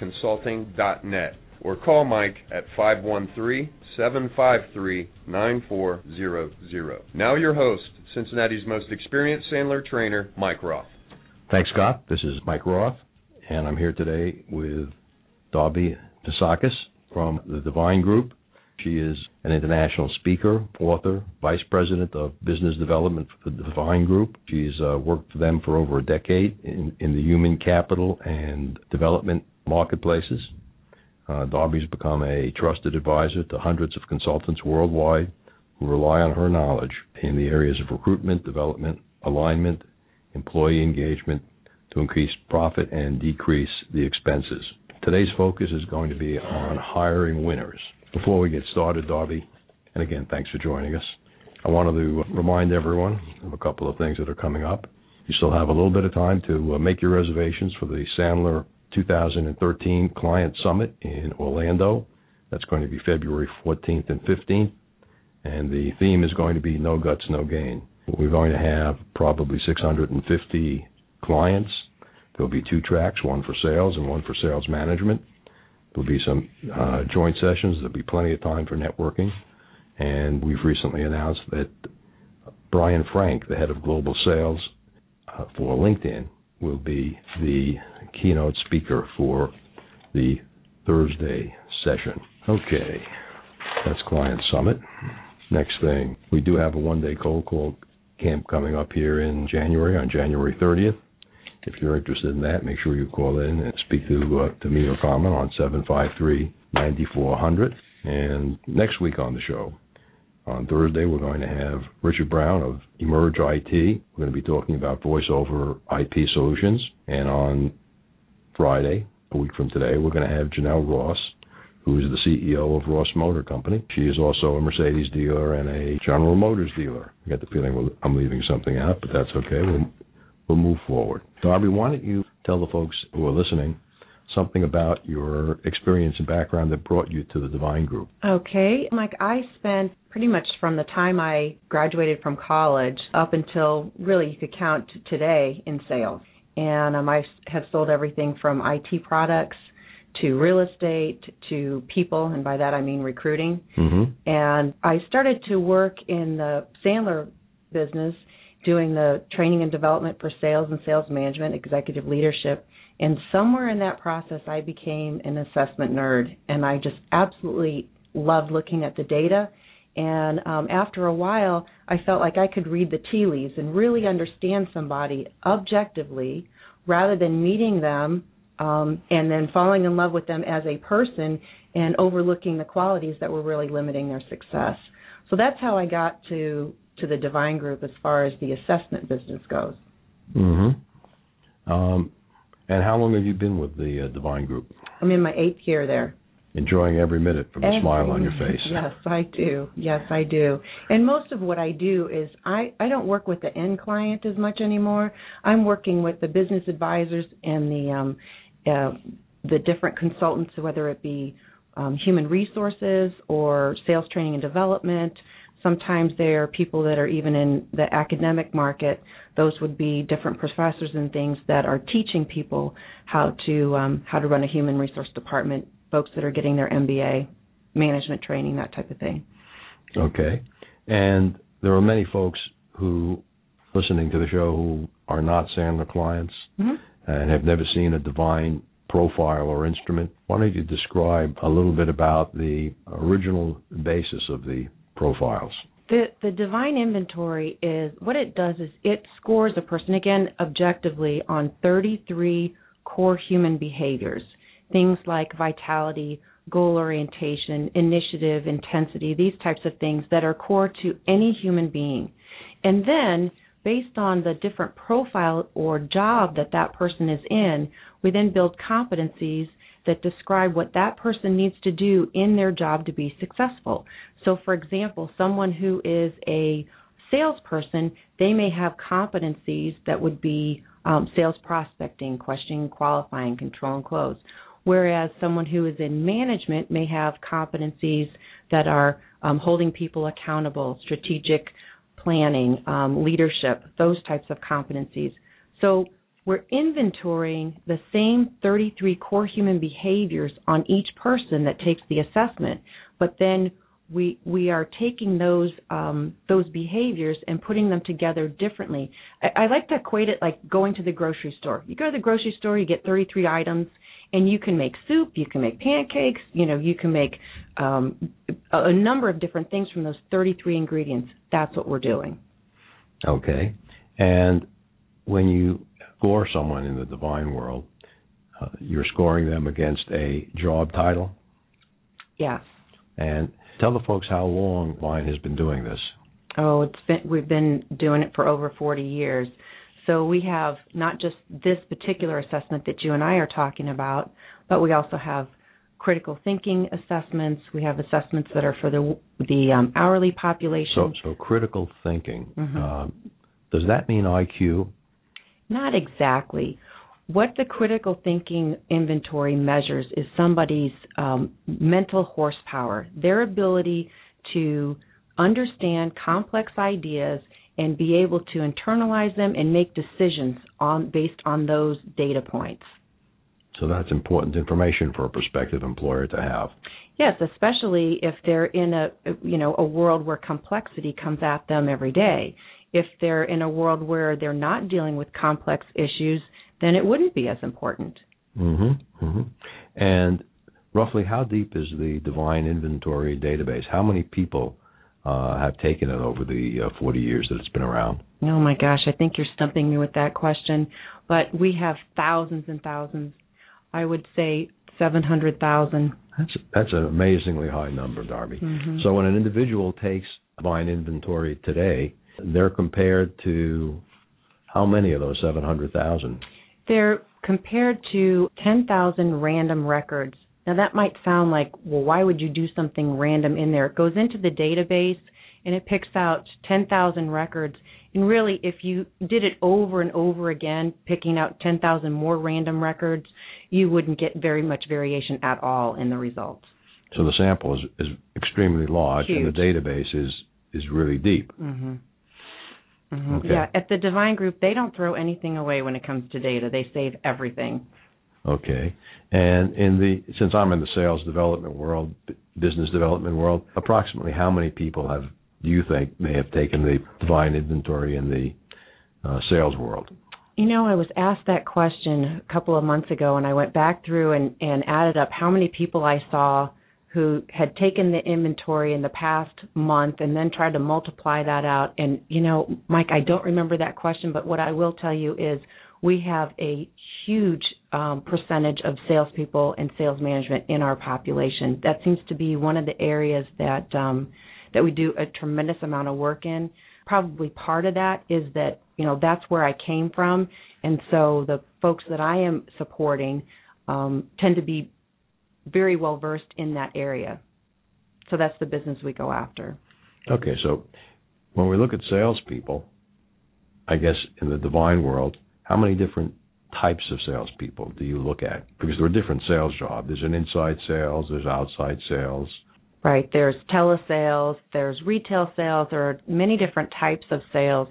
rothconsulting.net or call Mike at 513 753 9400. Now, your host, Cincinnati's most experienced Sandler trainer, Mike Roth. Thanks, Scott. This is Mike Roth, and I'm here today with Darby Fazekas from the Devine Group. She is an international speaker, author, vice president of business development for the Devine Group. She's uh, worked for them for over a decade in, in the human capital and development marketplaces. Uh, Darby's become a trusted advisor to hundreds of consultants worldwide who rely on her knowledge in the areas of recruitment, development, alignment, employee engagement to increase profit and decrease the expenses. Today's focus is going to be on hiring winners. Before we get started, Darby, and again, thanks for joining us. I wanted to remind everyone of a couple of things that are coming up. You still have a little bit of time to uh, make your reservations for the Sandler 2013 Client Summit in Orlando. That's going to be February 14th and 15th. And the theme is going to be No Guts, No Gain. We're going to have probably 650 clients. There'll be two tracks, one for sales and one for sales management. There'll be some uh, joint sessions. There'll be plenty of time for networking. And we've recently announced that Brian Frank, the head of global sales uh, for LinkedIn, will be the keynote speaker for the Thursday session. Okay, that's Client Summit. Next thing, we do have a one day cold call camp coming up here in January, on January 30th. If you're interested in that, make sure you call in and speak to uh, to me or Carmen on 753-9400. And next week on the show, on Thursday, we're going to have Richard Brown of Emerge IT. We're going to be talking about voice over IP solutions. And on Friday, a week from today, we're going to have Janelle Ross who is the CEO of Ross Motor Company. She is also a Mercedes dealer and a General Motors dealer. I get the feeling I'm leaving something out, but that's okay. We'll, we'll move forward. Darby, why don't you tell the folks who are listening something about your experience and background that brought you to the Devine Group? Okay. Mike, I spent pretty much from the time I graduated from college up until really you could count today in sales. And um, I have sold everything from IT products to real estate to people, and by that I mean recruiting. Mm-hmm. And I started to work in the Sandler business doing the training and development for sales and sales management, executive leadership. And somewhere in that process, I became an assessment nerd, and I just absolutely loved looking at the data. And um, after a while, I felt like I could read the tea leaves and really understand somebody objectively rather than meeting them um, and then falling in love with them as a person and overlooking the qualities that were really limiting their success. So that's how I got to to the Devine Group as far as the assessment business goes. Mm-hmm. Um, and how long have you been with the uh, Devine Group? I'm in my eighth year there. Enjoying every minute from every, smile on your face. Yes, I do. Yes, I do. And most of what I do is I I don't work with the end client as much anymore. I'm working with the business advisors and the um uh, the different consultants, whether it be um, human resources or sales training and development. Sometimes they are people that are even in the academic market. Those would be different professors and things that are teaching people how to um, how to run a human resource department. Folks that are getting their MBA, management training, that type of thing. Okay, and there are many folks who listening to the show who are not Sandler clients. Mm-hmm and have never seen a Devine profile or instrument. Why don't you describe a little bit about the original basis of the profiles? The the Devine inventory is what it does is it scores a person again objectively on 33 core human behaviors. Things like vitality, goal orientation, initiative, intensity, these types of things that are core to any human being. And then, based on the different profile or job that that person is in, we then build competencies that describe what that person needs to do in their job to be successful. So, for example, someone who is a salesperson, they may have competencies that would be um, sales prospecting, questioning, qualifying, control, and close. Whereas someone who is in management may have competencies that are um, holding people accountable, strategic planning, um, leadership, those types of competencies. So we're inventorying the same 33 core human behaviors on each person that takes the assessment, but then we we are taking those um, those behaviors and putting them together differently. I, I like to equate it like going to the grocery store. You go to the grocery store, you get 33 items, and you can make soup, you can make pancakes, you know, you can make um, a, a number of different things from those 33 ingredients. That's what we're doing. Okay, and when you score someone in the Devine world, uh, you're scoring them against a job title. Yes. And tell the folks how long Devine has been doing this. Oh, it's been we've been doing it for over 40 years. So we have not just this particular assessment that you and I are talking about, but we also have critical thinking assessments. We have assessments that are for the the um, hourly population. So, so critical thinking. Mm-hmm. Uh, does that mean IQ? Not exactly. What the critical thinking inventory measures is somebody's um, mental horsepower, their ability to understand complex ideas and be able to internalize them and make decisions on based on those data points. So that's important information for a prospective employer to have. Yes, especially if they're in a you know a world where complexity comes at them every day if they're in a world where they're not dealing with complex issues, then it wouldn't be as important. Mm-hmm, mm-hmm. And roughly, how deep is the Devine Inventory database? How many people uh, have taken it over the uh, 40 years that it's been around? Oh my gosh, I think you're stumping me with that question. But we have thousands and thousands. I would say 700,000. That's that's an amazingly high number, Darby. Mm-hmm. So when an individual takes Devine Inventory today, they're compared to how many of those 700,000? They're compared to 10,000 random records. Now that might sound like, well, why would you do something random in there? It goes into the database and it picks out 10,000 records. And really, if you did it over and over again, picking out 10,000 more random records, you wouldn't get very much variation at all in the results. So the sample is, is extremely large, Huge. and the database is is really deep. Mm-hmm. Mm-hmm. Okay. Yeah, at the Devine Group, they don't throw anything away when it comes to data. They save everything. Okay. And in the since I'm in the sales development world, business development world, approximately how many people have do you think may have taken the Devine inventory in the uh, sales world? You know, I was asked that question a couple of months ago, and I went back through and, and added up how many people I saw who had taken the inventory in the past month and then tried to multiply that out. And, you know, Mike, I don't remember that question, but what I will tell you is we have a huge um, percentage of salespeople and sales management in our population. That seems to be one of the areas that um, that we do a tremendous amount of work in. Probably part of that is that you know that's where I came from, and so the folks that I am supporting um, tend to be very well versed in that area. So that's the business we go after. Okay, so when we look at salespeople, I guess in the Devine world, how many different types of salespeople do you look at? Because there are different sales jobs. There's an inside sales, there's outside sales. Right. There's telesales, there's retail sales, there are many different types of sales.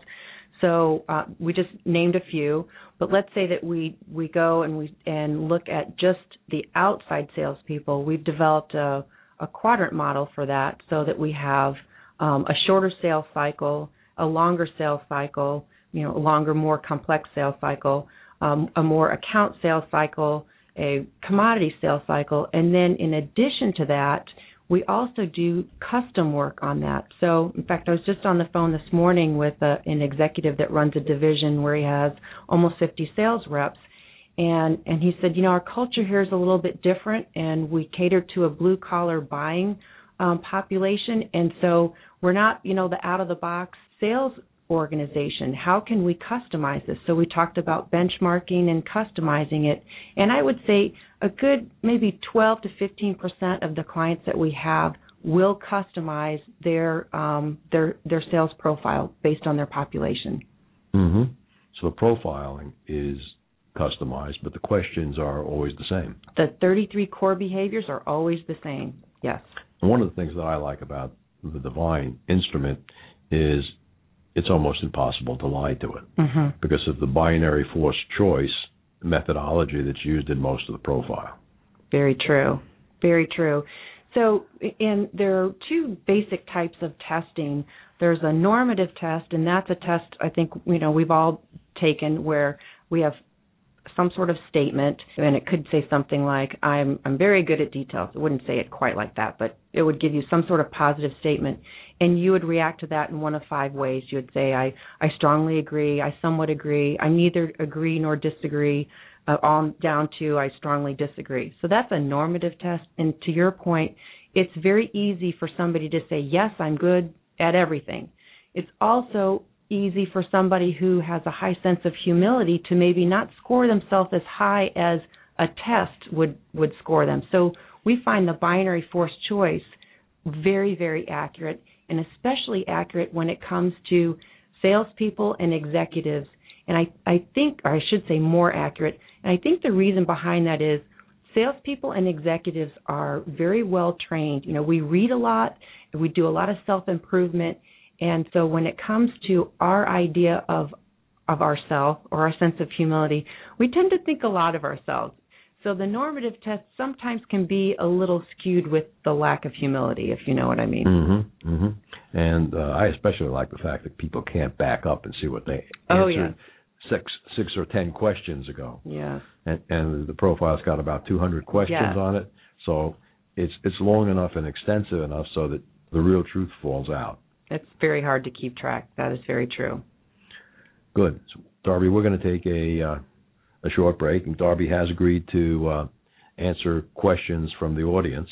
So uh, we just named a few, but let's say that we we go and we and look at just the outside salespeople. We've developed a, a quadrant model for that, so that we have um, a shorter sales cycle, a longer sales cycle, you know, a longer, more complex sales cycle, um, a more account sales cycle, a commodity sales cycle, and then in addition to that, we also do custom work on that. So, in fact, I was just on the phone this morning with a, an executive that runs a division where he has almost 50 sales reps, and and he said, you know, our culture here is a little bit different, and we cater to a blue collar buying um, population, and so we're not, you know, the out of the box sales organization. How can we customize this? So we talked about benchmarking and customizing it, and I would say a good maybe 12 to 15 percent of the clients that we have will customize their um, their their sales profile based on their population. Mm-hmm. So the profiling is customized, but the questions are always the same. The 33 core behaviors are always the same. Yes. One of the things that I like about the Devine instrument is it's almost impossible to lie to it mm-hmm. because of the binary force choice methodology that's used in most of the profile. Very true. Very true. So, and there are two basic types of testing. There's a normative test, and that's a test I think you know we've all taken where we have some sort of statement and it could say something like I'm I'm very good at details. It wouldn't say it quite like that, but it would give you some sort of positive statement and you would react to that in one of five ways. You would say I I strongly agree, I somewhat agree, I neither agree nor disagree, uh, on down to I strongly disagree. So that's a normative test and to your point, it's very easy for somebody to say yes, I'm good at everything. It's also easy for somebody who has a high sense of humility to maybe not score themselves as high as a test would would score them. So we find the binary force choice very very accurate and especially accurate when it comes to salespeople and executives. And I I think or I should say more accurate. And I think the reason behind that is salespeople and executives are very well trained. You know, we read a lot, we do a lot of self improvement, and so when it comes to our idea of of ourselves or our sense of humility, we tend to think a lot of ourselves. So the normative test sometimes can be a little skewed with the lack of humility, if you know what I mean. Mm-hmm, mm-hmm. And uh, I especially like the fact that people can't back up and see what they oh, answered yeah. six six or ten questions ago. Yeah. And, and the profile's got about 200 questions on it, so it's it's long enough and extensive enough so that the real truth falls out. It's very hard to keep track. That is very true. Good. So, Darby, we're going to take a uh, a short break, and Darby has agreed to uh, answer questions from the audience.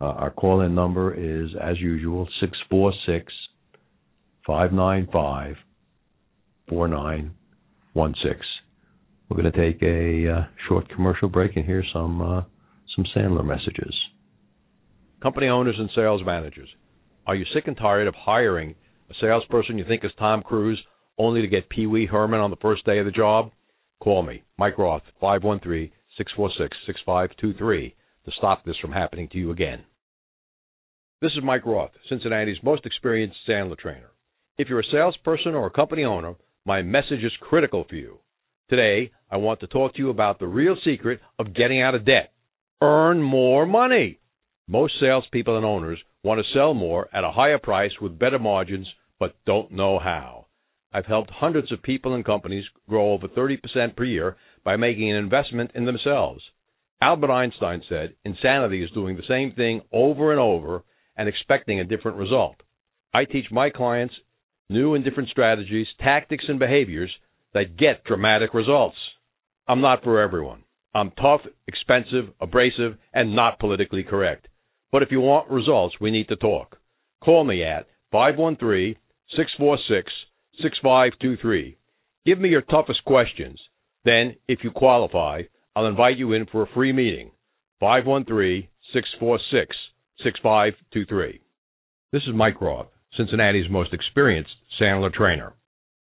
Uh, our call-in number is, as usual, six four six five nine five four nine one six. We're going to take a uh, short commercial break and hear some uh, some Sandler messages. Company owners and sales managers are you sick and tired of hiring a salesperson you think is Tom Cruise only to get Pee Wee Herman on the first day of the job? Call me, Mike Roth, 513 646 6523 to stop this from happening to you again. This is Mike Roth, Cincinnati's most experienced Sandler trainer. If you're a salesperson or a company owner, my message is critical for you. Today, I want to talk to you about the real secret of getting out of debt. Earn more money. Most salespeople and owners want to sell more at a higher price with better margins, but don't know how. I've helped hundreds of people and companies grow over 30% per year by making an investment in themselves. Albert Einstein said, insanity is doing the same thing over and over and expecting a different result. I teach my clients new and different strategies, tactics, and behaviors that get dramatic results. I'm not for everyone. I'm tough, expensive, abrasive, and not politically correct. But if you want results, we need to talk. Call me at 513 646 6523. Give me your toughest questions. Then, if you qualify, I'll invite you in for a free meeting. 513 646 6523. This is Mike Roth, Cincinnati's most experienced Sandler trainer.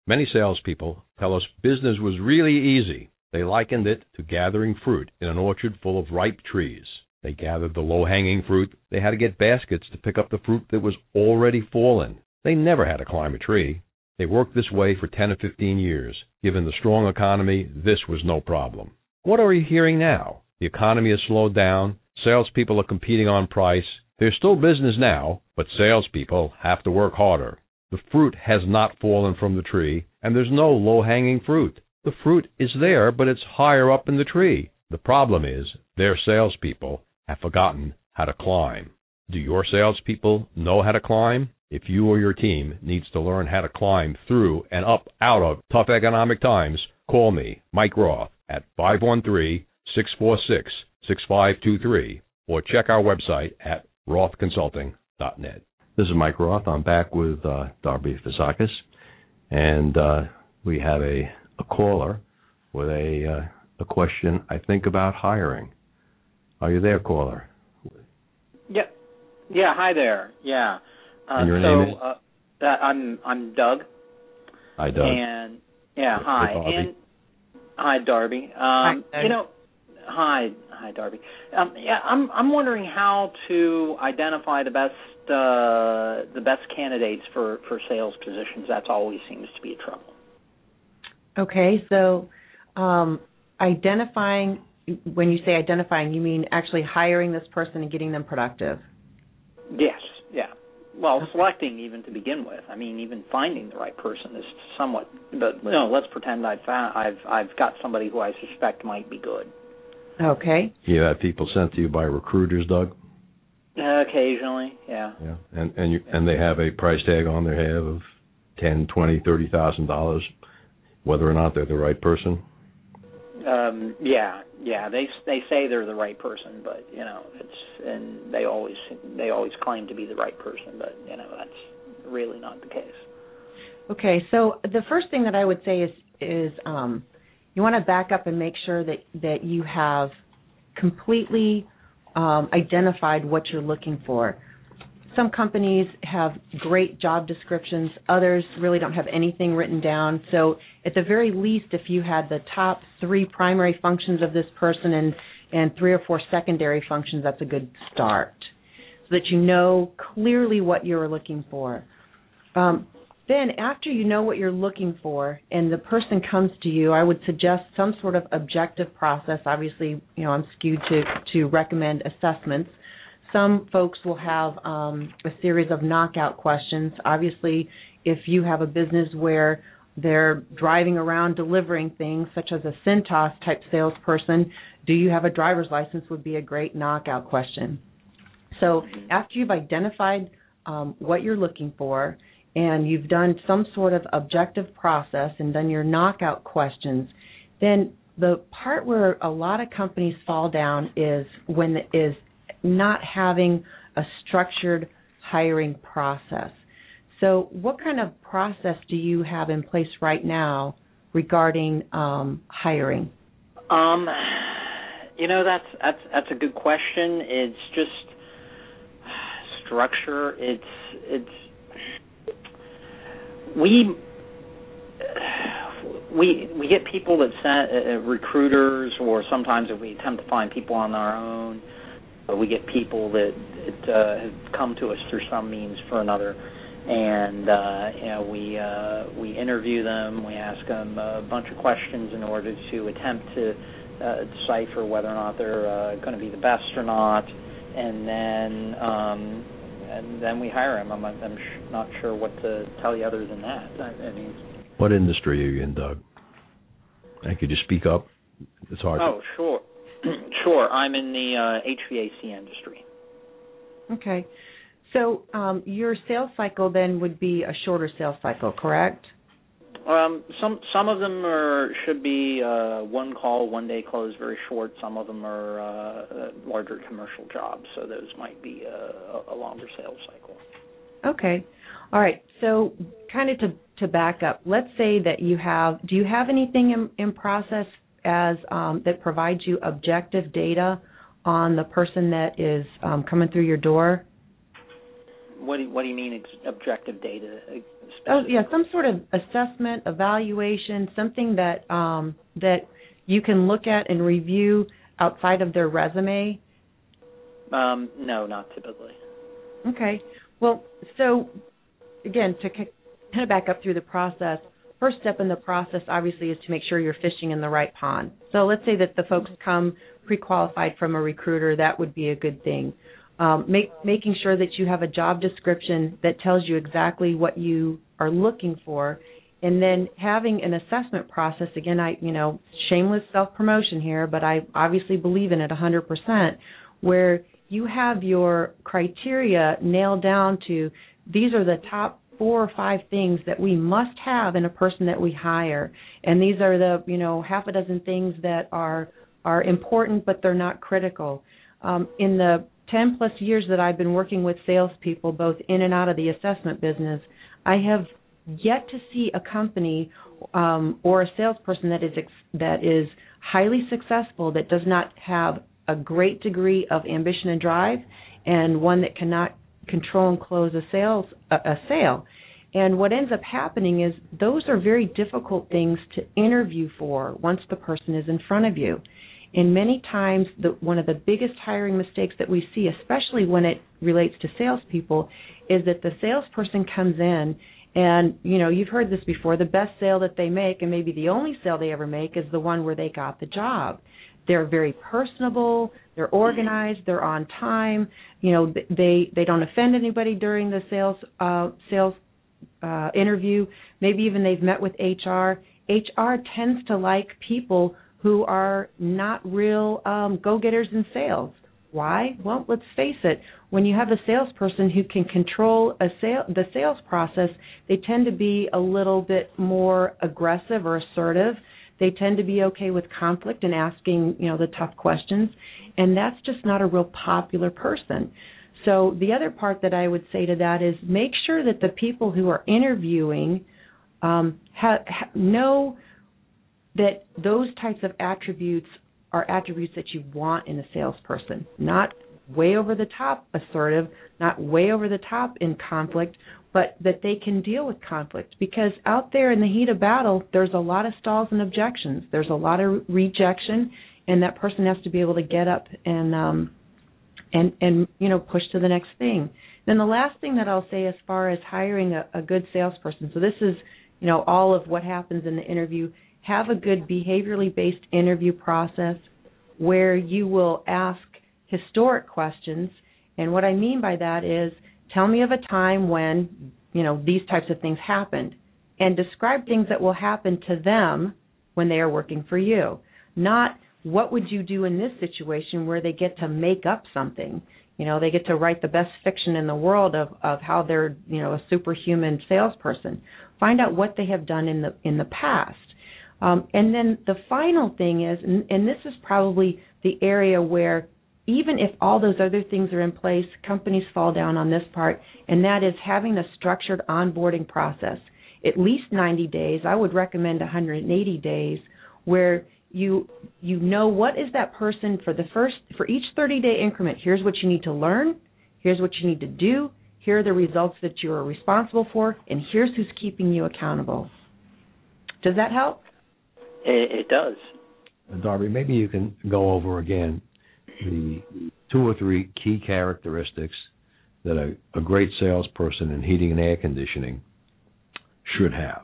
Many salespeople tell us business was really easy. They likened it to gathering fruit in an orchard full of ripe trees. They gathered the low hanging fruit. They had to get baskets to pick up the fruit that was already fallen. They never had to climb a tree. They worked this way for 10 or 15 years. Given the strong economy, this was no problem. What are you hearing now? The economy has slowed down. Salespeople are competing on price. There's still business now, but salespeople have to work harder. The fruit has not fallen from the tree, and there's no low hanging fruit. The fruit is there, but it's higher up in the tree. The problem is, their salespeople have forgotten how to climb. Do your salespeople know how to climb? If you or your team needs to learn how to climb through and up out of tough economic times, call me, Mike Roth, at 513 646 6523 or check our website at rothconsulting.net. This is Mike Roth. I'm back with uh, Darby Fazekas, and uh, we have a, a caller with a uh, a question. I think about hiring. Are you there, caller? Yeah, yeah. Hi there. Yeah. Uh, and your so, name is? Uh, I'm I'm Doug. Hi, Doug. And yeah, hi. Darby. And hi, Darby. Um, hi, you know, hi, hi, Darby. Um, yeah, I'm I'm wondering how to identify the best uh, the best candidates for for sales positions. That's always seems to be a trouble. Okay, so um, identifying when you say identifying, you mean actually hiring this person and getting them productive. Yes. Yeah. Well, selecting even to begin with. I mean, even finding the right person is somewhat. But you know, let's pretend I've found, I've I've got somebody who I suspect might be good. Okay. You have people sent to you by recruiters, Doug. Uh, occasionally, yeah. Yeah, and and you and they have a price tag on their head of ten, twenty, thirty thousand dollars, whether or not they're the right person. Um, yeah, yeah. They they say they're the right person, but you know, it's and they always they always claim to be the right person, but you know, that's really not the case. Okay, so the first thing that I would say is is um, you want to back up and make sure that that you have completely um, identified what you're looking for. Some companies have great job descriptions, others really don't have anything written down. So, at the very least, if you had the top three primary functions of this person and, and three or four secondary functions, that's a good start. So that you know clearly what you're looking for. Um, then, after you know what you're looking for and the person comes to you, I would suggest some sort of objective process. Obviously, you know, I'm skewed to, to recommend assessments some folks will have um, a series of knockout questions. Obviously, if you have a business where they're driving around delivering things, such as a Cintas type salesperson, do you have a driver's license? Would be a great knockout question. So after you've identified um, what you're looking for and you've done some sort of objective process and done your knockout questions, then the part where a lot of companies fall down is when is not having a structured hiring process. So, what kind of process do you have in place right now regarding um, hiring? Um, you know, that's that's that's a good question. It's just structure. It's it's we we we get people that send uh, recruiters, or sometimes if we attempt to find people on our own, uh, we get people that, that uh, have come to us through some means for another, and uh, you know we uh, we interview them. We ask them a bunch of questions in order to attempt to uh, decipher whether or not they're uh, going to be the best or not, and then um, and then we hire them. I'm, I'm sh- not sure what to tell you other than that. I, I mean, what industry are you in, Doug? And could you speak up? It's hard. Oh, sure. sure, I'm in the uh, HVAC industry. Okay. So um, your sales cycle then would be a shorter sales cycle, correct? Um, some some of them are should be uh, one call, one day close, very short. Some of them are uh, larger commercial jobs, so those might be uh, a, a longer sales cycle. Okay, all right. So kind of to to back up, let's say that you have. Do you have anything in, in process as um, that provides you objective data on the person that is um, coming through your door? What do you, what do you mean ex- objective data? Oh yeah, some sort of assessment, evaluation, something that um, that you can look at and review outside of their resume. Um, no, not typically. Okay. Well, so again, to kind of back up through the process, first step in the process obviously is to make sure you're fishing in the right pond. So let's say that the folks come pre-qualified from a recruiter, that would be a good thing. Um, make, making sure that you have a job description that tells you exactly what you are looking for, and then having an assessment process. Again, I you know shameless self promotion here, but I obviously believe in it 100%, where you have your criteria nailed down to these are the top four or five things that we must have in a person that we hire. And these are the, you know, half a dozen things that are are important but they're not critical. Um, in the 10 plus years that I've been working with salespeople, both in and out of the assessment business, I have yet to see a company um, or a salesperson that is ex- that is highly successful that does not have a great degree of ambition and drive, and one that cannot control and close a sales a, sale. And what ends up happening is those are very difficult things to interview for once the person is in front of you. And many times, the, one of the biggest hiring mistakes that we see, especially when it relates to salespeople, is that the salesperson comes in and you know you've heard this before. The best sale that they make, and maybe the only sale they ever make, is the one where they got the job. They're very personable. They're organized. They're on time. You know they they don't offend anybody during the sales uh, sales uh, interview. Maybe even they've met with HR. HR tends to like people who are not real um, go-getters in sales. Why? Well, let's face it. When you have a salesperson who can control a sale, the sales process, they tend to be a little bit more aggressive or assertive. They tend to be okay with conflict and asking, you know, the tough questions, and that's just not a real popular person. So the other part that I would say to that is make sure that the people who are interviewing um, ha- ha- know that those types of attributes are attributes that you want in a salesperson, not way over the top assertive, not way over the top in conflict, but that they can deal with conflict. Because out there in the heat of battle there's a lot of stalls and objections. There's a lot of rejection and that person has to be able to get up and um and and you know push to the next thing then the last thing that i'll say as far as hiring a, a good salesperson so this is you know all of what happens in the interview have a good behaviorally based interview process where you will ask historic questions. And what I mean by that is tell me of a time when, you know, these types of things happened and describe things that will happen to them when they are working for you. Not what would you do in this situation where they get to make up something. You know, they get to write the best fiction in the world of of how they're, you know, a superhuman salesperson. Find out what they have done in the in the past um, and then the final thing is, and, and this is probably the area where even if all those other things are in place, companies fall down on this part, and that is having a structured onboarding process. At least 90 days, I would recommend 180 days, where you you know what is that person for the first for each 30 day increment. Here's what you need to learn. Here's what you need to do. Here are the results that you are responsible for, and here's who's keeping you accountable. Does that help? It, it does. Uh, Darby, maybe you can go over again the two or three key characteristics that a, a great salesperson in heating and air conditioning should have.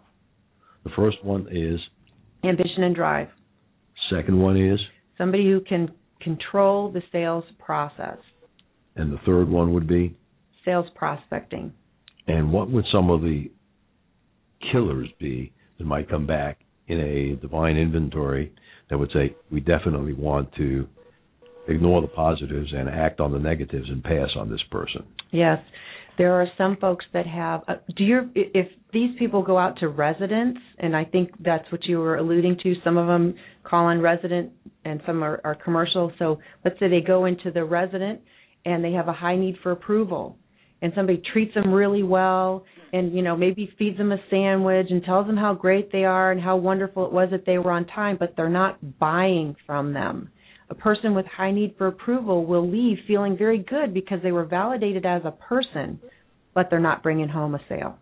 The first one is ambition and drive. Second one is somebody who can control the sales process. And the third one would be sales prospecting. And what would some of the killers be that might come back in a Devine inventory that would say we definitely want to ignore the positives and act on the negatives and pass on this person. Yes. There are some folks that have uh, do you if these people go out to residents and I think that's what you were alluding to some of them call on resident and some are, are commercial. So let's say they go into the resident and they have a high need for approval and somebody treats them really well and you know maybe feeds them a sandwich and tells them how great they are and how wonderful it was that they were on time but they're not buying from them a person with high need for approval will leave feeling very good because they were validated as a person but they're not bringing home a sale.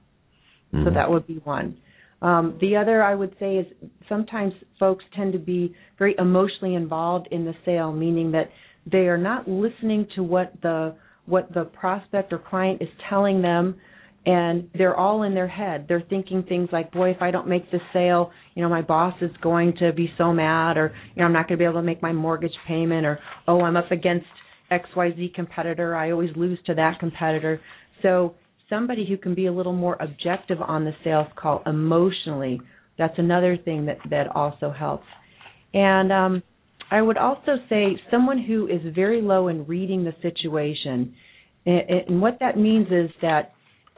Mm-hmm. so that would be one. Um, the other I would say is sometimes folks tend to be very emotionally involved in the sale, meaning that they are not listening to what the what the prospect or client is telling them and they're all in their head. They're thinking things like, "Boy, if I don't make this sale, you know, my boss is going to be so mad or, you know, I'm not going to be able to make my mortgage payment or, oh, I'm up against XYZ competitor. I always lose to that competitor." So, somebody who can be a little more objective on the sales call emotionally, that's another thing that that also helps. And um I would also say someone who is very low in reading the situation. And what that means is that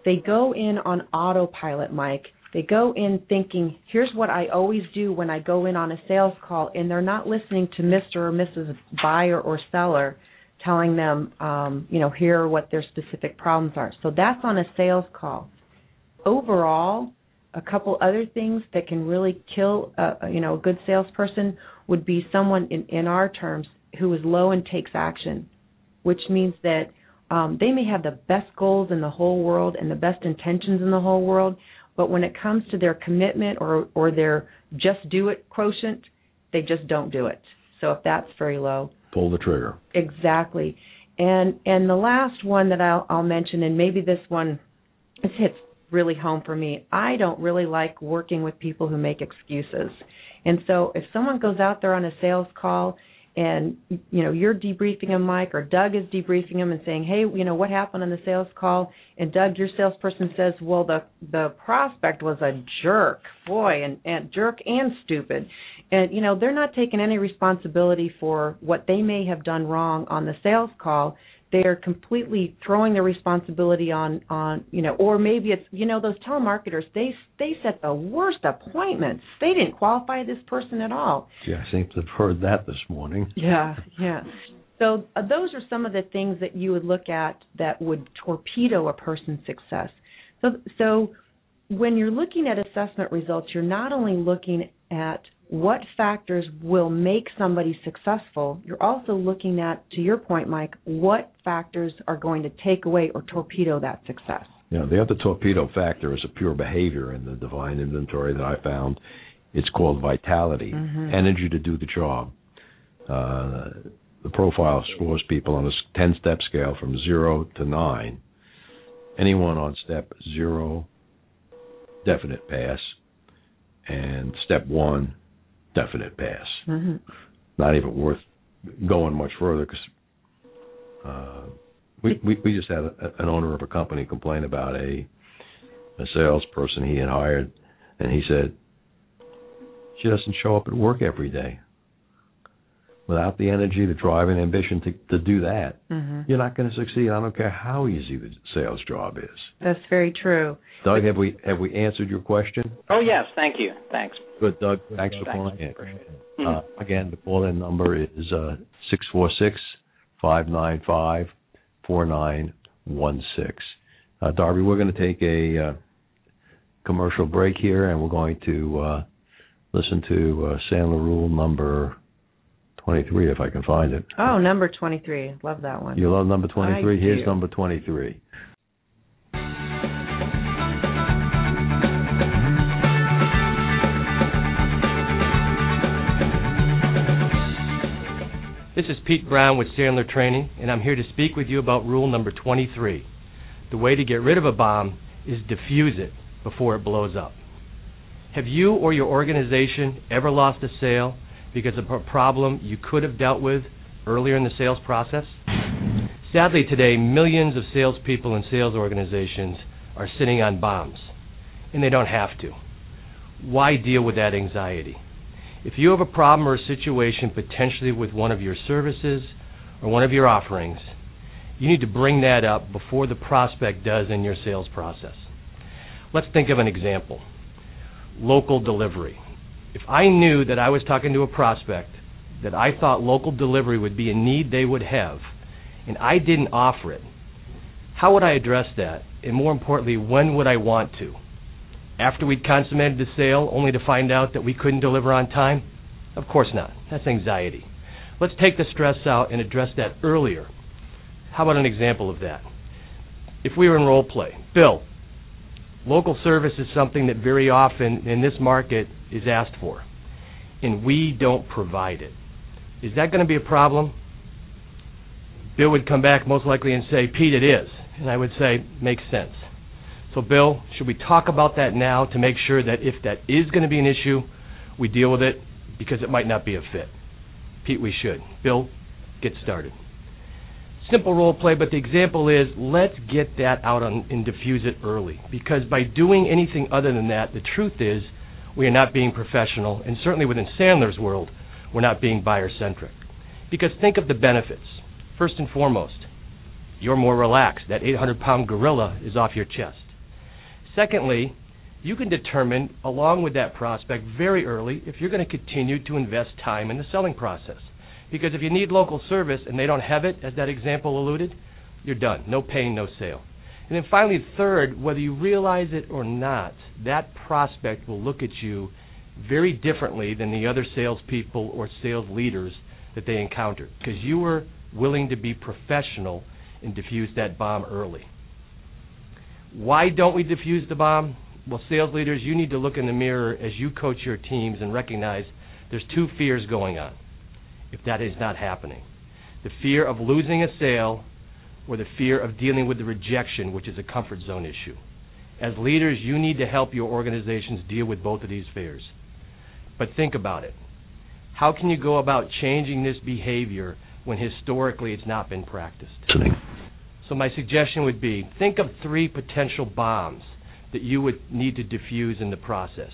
they go in on autopilot, Mike. They go in thinking, here's what I always do when I go in on a sales call, and they're not listening to Mr. or Mrs. Buyer or Seller telling them, um, you know, here are what their specific problems are. So that's on a sales call. Overall, a couple other things that can really kill, a, you know, a good salesperson would be someone in, in our terms who is low and takes action, which means that um, they may have the best goals in the whole world and the best intentions in the whole world, but when it comes to their commitment or or their just do it quotient, they just don't do it. So if that's very low, pull the trigger. Exactly. And and the last one that I'll I'll mention and maybe this one this hits really home for me. I don't really like working with people who make excuses. And so if someone goes out there on a sales call and you know you're debriefing him mike or doug is debriefing him and saying hey you know what happened on the sales call? And doug your salesperson says well the the prospect was a jerk. Boy and and jerk and stupid. And you know they're not taking any responsibility for what they may have done wrong on the sales call they are completely throwing the responsibility on on you know or maybe it's you know those telemarketers they they set the worst appointments. They didn't qualify this person at all. Yeah i seem to have heard that this morning. Yeah yeah. So uh, those are some of the things that you would look at that would torpedo a person's success. So so when you're looking at assessment results you're not only looking at what factors will make somebody successful, you're also looking at, to your point, Mike, what factors are going to take away or torpedo that success. Yeah, the other torpedo factor is a pure behavior in the Devine inventory that I found. It's called vitality, mm-hmm. energy to do the job. Uh, the profile scores people on a 10 step scale from 0 to 9. Anyone on step 0, definite pass, and step 1, definite pass. Mm-hmm. Not even worth going much further because uh, we, we we just had a, an owner of a company complain about a a salesperson he had hired, and he said she doesn't show up at work every day. Without the energy, the drive, and ambition to to do that, mm-hmm. you're not going to succeed. I don't care how easy the sales job is. That's very true. Doug, have we have we answered your question? Oh yes, thank you. Thanks. Good, Doug. Thanks for calling in. Uh, again, the call-in number is uh, six four six five nine five four nine one six. Uh, Darby, we're going to take a uh, commercial break here, and we're going to uh, listen to uh, Sandler Rule number 23, if I can find it. Oh, number 23. Love that one. You love number 23? Here's number 23. This is Pete Brown with Sandler Training, and I'm here to speak with you about rule number 23. The way to get rid of a bomb is diffuse it before it blows up. Have you or your organization ever lost a sale because of a problem you could have dealt with earlier in the sales process? Sadly, today, millions of salespeople and sales organizations are sitting on bombs, and they don't have to. Why deal with that anxiety? If you have a problem or a situation potentially with one of your services or one of your offerings, you need to bring that up before the prospect does in your sales process. Let's think of an example local delivery. If I knew that I was talking to a prospect that I thought local delivery would be a need they would have, and I didn't offer it, how would I address that? And more importantly, when would I want to? After we'd consummated the sale, only to find out that we couldn't deliver on time? Of course not. That's anxiety. Let's take the stress out and address that earlier. How about an example of that? If we were in role play, Bill, local service is something that very often in this market is asked for, and we don't provide it. Is that going to be a problem? Bill would come back most likely and say, Pete, it is. And I would say, makes sense. So, Bill, should we talk about that now to make sure that if that is going to be an issue, we deal with it because it might not be a fit? Pete, we should. Bill, get started. Simple role play, but the example is let's get that out on, and diffuse it early because by doing anything other than that, the truth is we are not being professional, and certainly within Sandler's world, we're not being buyer centric. Because think of the benefits. First and foremost, you're more relaxed. That 800 pound gorilla is off your chest. Secondly, you can determine, along with that prospect very early, if you're going to continue to invest time in the selling process. Because if you need local service and they don't have it, as that example alluded, you're done. No pain, no sale. And then finally, third, whether you realize it or not, that prospect will look at you very differently than the other salespeople or sales leaders that they encountered because you were willing to be professional and diffuse that bomb early. Why don't we diffuse the bomb? Well, sales leaders, you need to look in the mirror as you coach your teams and recognize there's two fears going on if that is not happening the fear of losing a sale or the fear of dealing with the rejection, which is a comfort zone issue. As leaders, you need to help your organizations deal with both of these fears. But think about it. How can you go about changing this behavior when historically it's not been practiced? So my suggestion would be think of three potential bombs that you would need to diffuse in the process.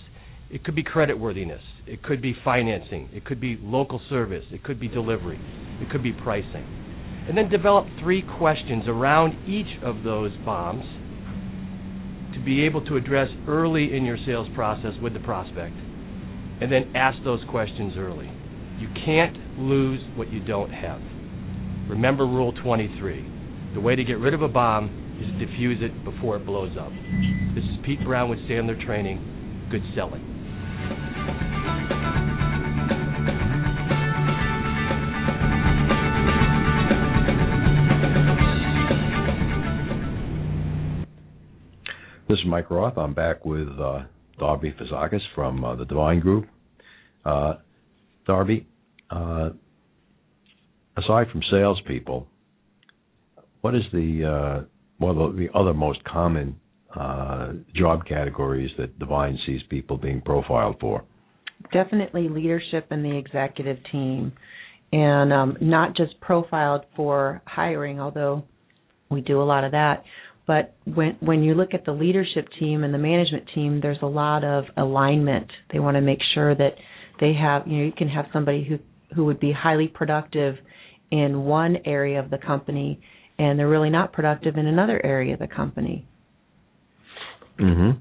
It could be creditworthiness, it could be financing, it could be local service, it could be delivery, it could be pricing. And then develop three questions around each of those bombs to be able to address early in your sales process with the prospect. And then ask those questions early. You can't lose what you don't have. Remember Rule 23. The way to get rid of a bomb is to defuse it before it blows up. This is Pete Brown with Sandler Training. Good selling. Is Mike Roth. I'm back with uh, Darby Fazekas from uh, the Devine Group. Uh, Darby, uh, aside from salespeople, what is the uh, one of the other most common uh, job categories that Devine sees people being profiled for? Definitely leadership in the executive team, and um, not just profiled for hiring, although we do a lot of that. But when when you look at the leadership team and the management team, there's a lot of alignment. They want to make sure that they have you know you can have somebody who who would be highly productive in one area of the company and they're really not productive in another area of the company. Mhm.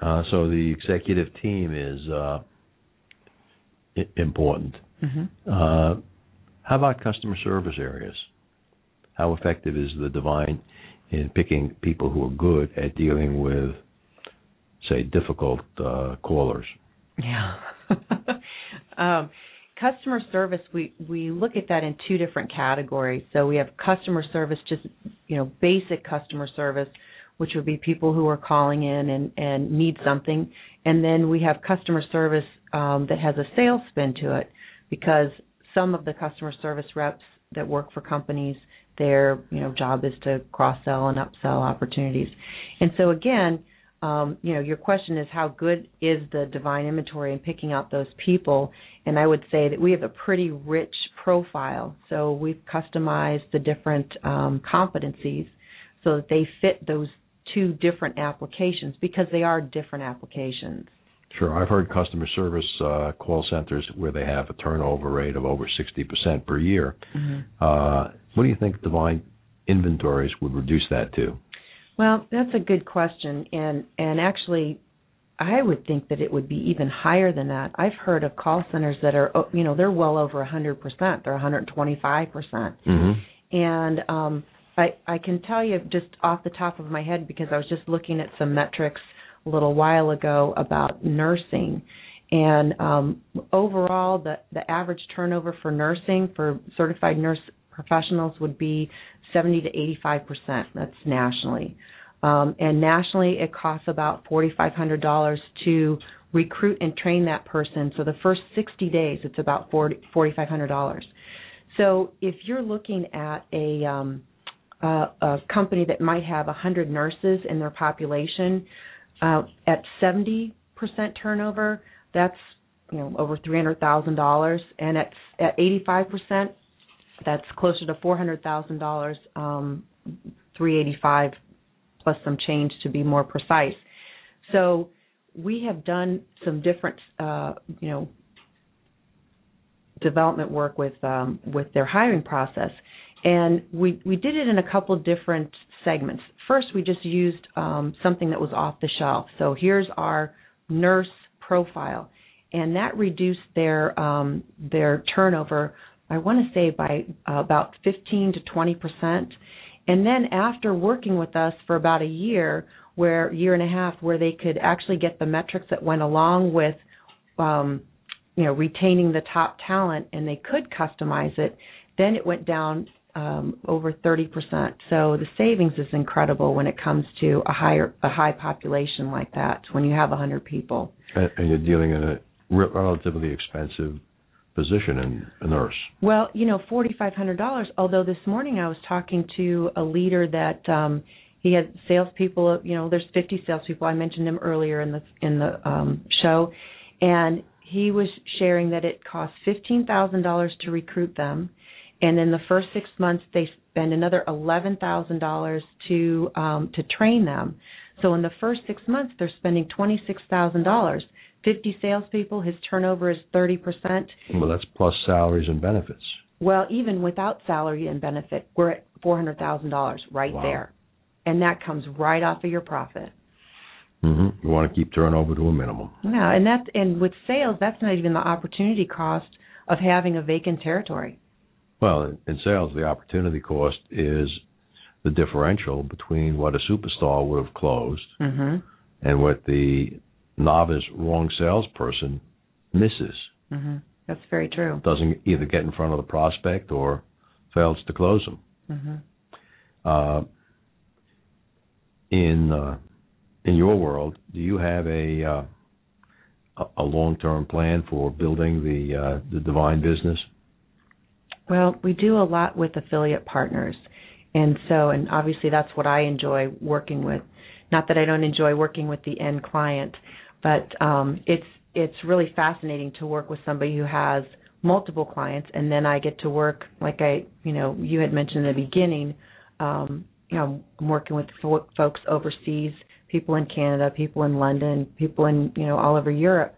Uh, so the executive team is uh, I- important. Mm-hmm. Uh, how about customer service areas? How effective is the Devine in picking people who are good at dealing with, say, difficult uh, callers? Yeah. um, customer service, we we look at that in two different categories. So we have customer service, just you know, basic customer service, which would be people who are calling in and and need something, and then we have customer service um, that has a sales spin to it, because some of the customer service reps that work for companies their you know job is to cross sell and upsell opportunities. And so again, um, you know, your question is how good is the Devine inventory in picking out those people? And I would say that we have a pretty rich profile. So we've customized the different um, competencies so that they fit those two different applications because they are different applications. Sure, I've heard customer service uh, call centers where they have a turnover rate of over 60% per year. Mm-hmm. Uh, what do you think Devine inventories would reduce that to? Well, that's a good question, and and actually, I would think that it would be even higher than that. I've heard of call centers that are, oh, you know, they're well over a hundred percent. They're 125 percent, Mm-hmm. and um, I I can tell you just off the top of my head because I was just looking at some metrics a little while ago about nursing. And um, overall, the, the average turnover for nursing for certified nurse professionals would be 70 to 85 percent. That's nationally, um, and nationally it costs about $4,500 to recruit and train that person. So the first 60 days, it's about 40, $4,500. So if you're looking at a um, a, a company that might have 100 nurses in their population, uh, at 70% turnover, that's you know over $300,000, and at at 85%, that's closer to $400,000, um, 385 plus some change to be more precise. So we have done some different, uh, you know, development work with um, with their hiring process, and we we did it in a couple different segments. First, we just used um, something that was off the shelf. So here's our nurse profile, and that reduced their um, their turnover. I want to say by uh, about 15 to 20 percent. And then after working with us for about a year, where year and a half, where they could actually get the metrics that went along with, um, you know, retaining the top talent, and they could customize it. Then it went down um, over 30%. So the savings is incredible when it comes to a higher a high population like that. When you have 100 people, and, and you're dealing in a relatively expensive position in a nurse? Well, you know, forty five hundred dollars. Although this morning I was talking to a leader that um he had salespeople. You know, there's fifty salespeople. I mentioned him earlier in the in the um show, and he was sharing that it costs fifteen thousand dollars to recruit them, and in the first six months they spend another eleven thousand dollars to um to train them. So in the first six months they're spending twenty six thousand dollars 50 salespeople, his turnover is 30%. Well, that's plus salaries and benefits. Well, even without salary and benefit, we're at $400,000 right wow. there. And that comes right off of your profit. Mm-hmm. You want to keep turnover to a minimum. Yeah, and that and with sales, that's not even the opportunity cost of having a vacant territory. Well, in sales, the opportunity cost is the differential between what a superstar would have closed mm-hmm. and what the novice wrong salesperson misses. Mm-hmm. That's very true. Doesn't either get in front of the prospect or fails to close them. Mm-hmm. Uh, in uh, in your world, do you have a uh, a long term plan for building the uh, the Devine business? Well, we do a lot with affiliate partners, and so and obviously that's what I enjoy working with. Not that I don't enjoy working with the end client, but um, it's it's really fascinating to work with somebody who has multiple clients, and then I get to work like I you know you had mentioned in the beginning. Um, you know, I'm working with fo- folks overseas, people in Canada, people in London, people in you know all over Europe.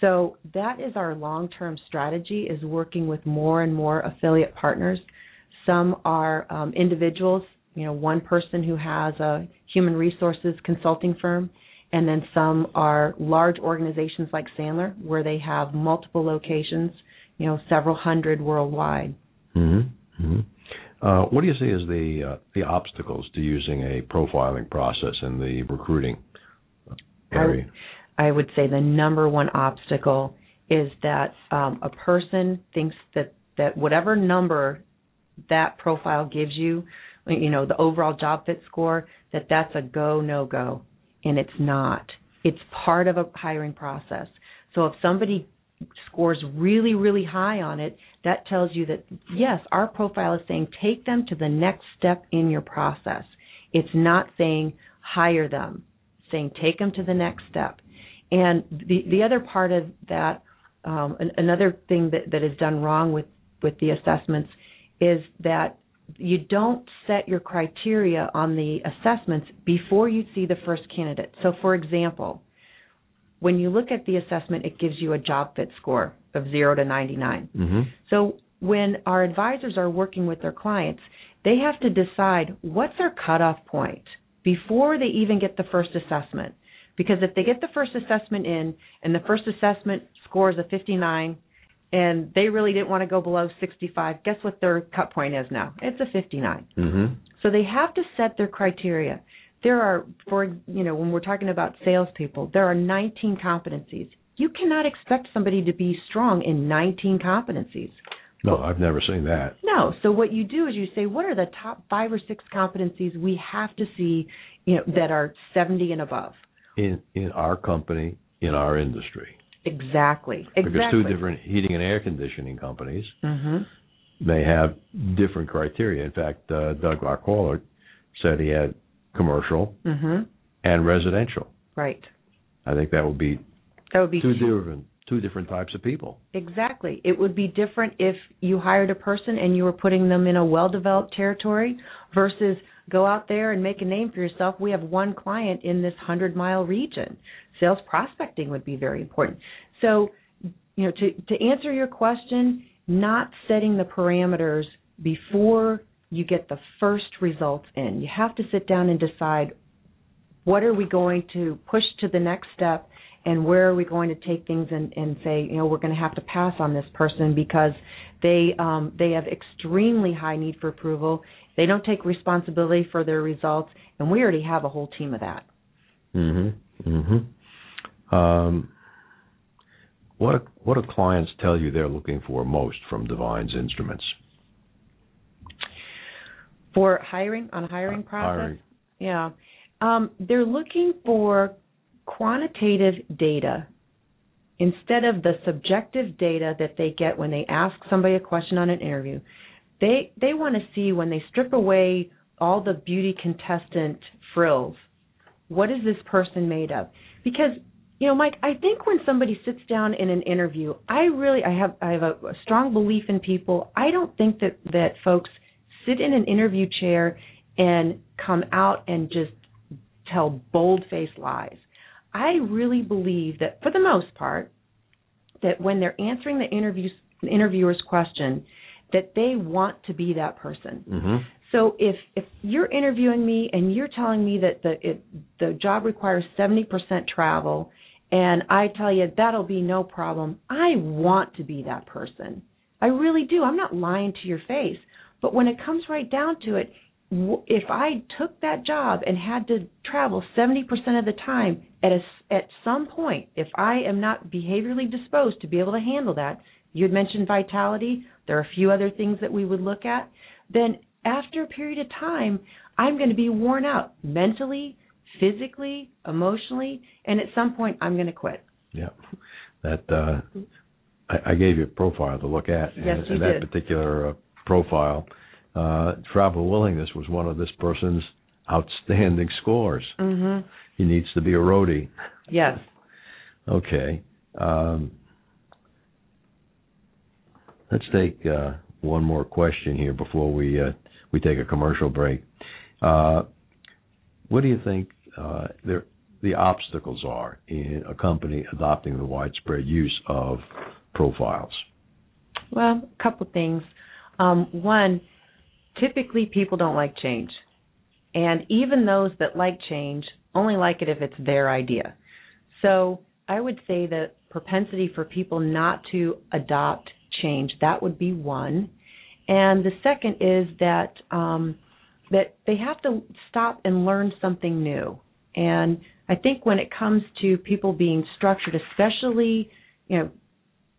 So that is our long-term strategy: is working with more and more affiliate partners. Some are um, individuals, you know, one person who has a human resources consulting firm and then some are large organizations like Sandler, where they have multiple locations, you know, several hundred worldwide. Mm-hmm. Mm-hmm. Uh, what do you see as the uh, the obstacles to using a profiling process in the recruiting area? I, I would say the number one obstacle is that um, a person thinks that that whatever number that profile gives you, you know, the overall job fit score, that that's a go no go and it's not. It's part of a hiring process. So if somebody scores really, really high on it, that tells you that, yes, our profile is saying take them to the next step in your process. It's not saying hire them, it's saying take them to the next step. And the, the other part of that, um, another thing that, that is done wrong with, with the assessments is that you don't set your criteria on the assessments before you see the first candidate. So, for example, when you look at the assessment, it gives you a job fit score of 0 to 99. Mm-hmm. So, when our advisors are working with their clients, they have to decide what's their cutoff point before they even get the first assessment. Because if they get the first assessment in and the first assessment scores a 59, and they really didn't want to go below 65. Guess what their cut point is now? It's a 59. Mm-hmm. So they have to set their criteria. There are, for you know, when we're talking about salespeople, there are 19 competencies. You cannot expect somebody to be strong in 19 competencies. No, I've never seen that. No. So what you do is you say, what are the top five or six competencies we have to see, you know, that are 70 and above? In in our company, in our industry. Exactly. Exactly. Because two different heating and air conditioning companies mm-hmm. may have different criteria. In fact, uh, Doug, our said he had commercial mm-hmm. and residential. Right. I think that would be that would be two different two different types of people. Exactly. It would be different if you hired a person and you were putting them in a well-developed territory versus go out there and make a name for yourself. We have one client in this 100-mile region sales prospecting would be very important. So, you know, to to answer your question, not setting the parameters before you get the first results in. You have to sit down and decide what are we going to push to the next step and where are we going to take things and, and say, you know, we're going to have to pass on this person because they um, they have extremely high need for approval. They don't take responsibility for their results, and we already have a whole team of that. Mhm. Mhm. Um, what what do clients tell you they're looking for most from Devine's instruments? For hiring on a hiring process, Hiring. yeah, um, they're looking for quantitative data instead of the subjective data that they get when they ask somebody a question on an interview. They they want to see when they strip away all the beauty contestant frills. What is this person made of? Because you know, Mike, I think when somebody sits down in an interview, I really I have I have a, a strong belief in people. I don't think that that folks sit in an interview chair and come out and just tell bold-faced lies. I really believe that for the most part that when they're answering the interview interviewer's question that they want to be that person. Mm-hmm. So if if you're interviewing me and you're telling me that the it, the job requires 70% travel and I tell you that'll be no problem, I want to be that person. I really do. I'm not lying to your face. But when it comes right down to it, if I took that job and had to travel 70% of the time at a, at some point, if I am not behaviorally disposed to be able to handle that, you had mentioned vitality, there are a few other things that we would look at, then after a period of time, I'm going to be worn out mentally, physically, emotionally, and at some point I'm going to quit. Yeah. That uh I, I gave you a profile to look at Yes, and, you and that did. particular uh, profile uh travel willingness was one of this person's outstanding scores. Mm-hmm. He needs to be a roadie. Yes. Okay. Um, let's take uh, one more question here before we uh, we take a commercial break. Uh, what do you think the obstacles are in a company adopting the widespread use of profiles? Well, a couple things. Um, one, typically people don't like change. And even those that like change only like it if it's their idea. So I would say the propensity for people not to adopt change, that would be one. And the second is that um, that they have to stop and learn something new. And I think when it comes to people being structured, especially, you know,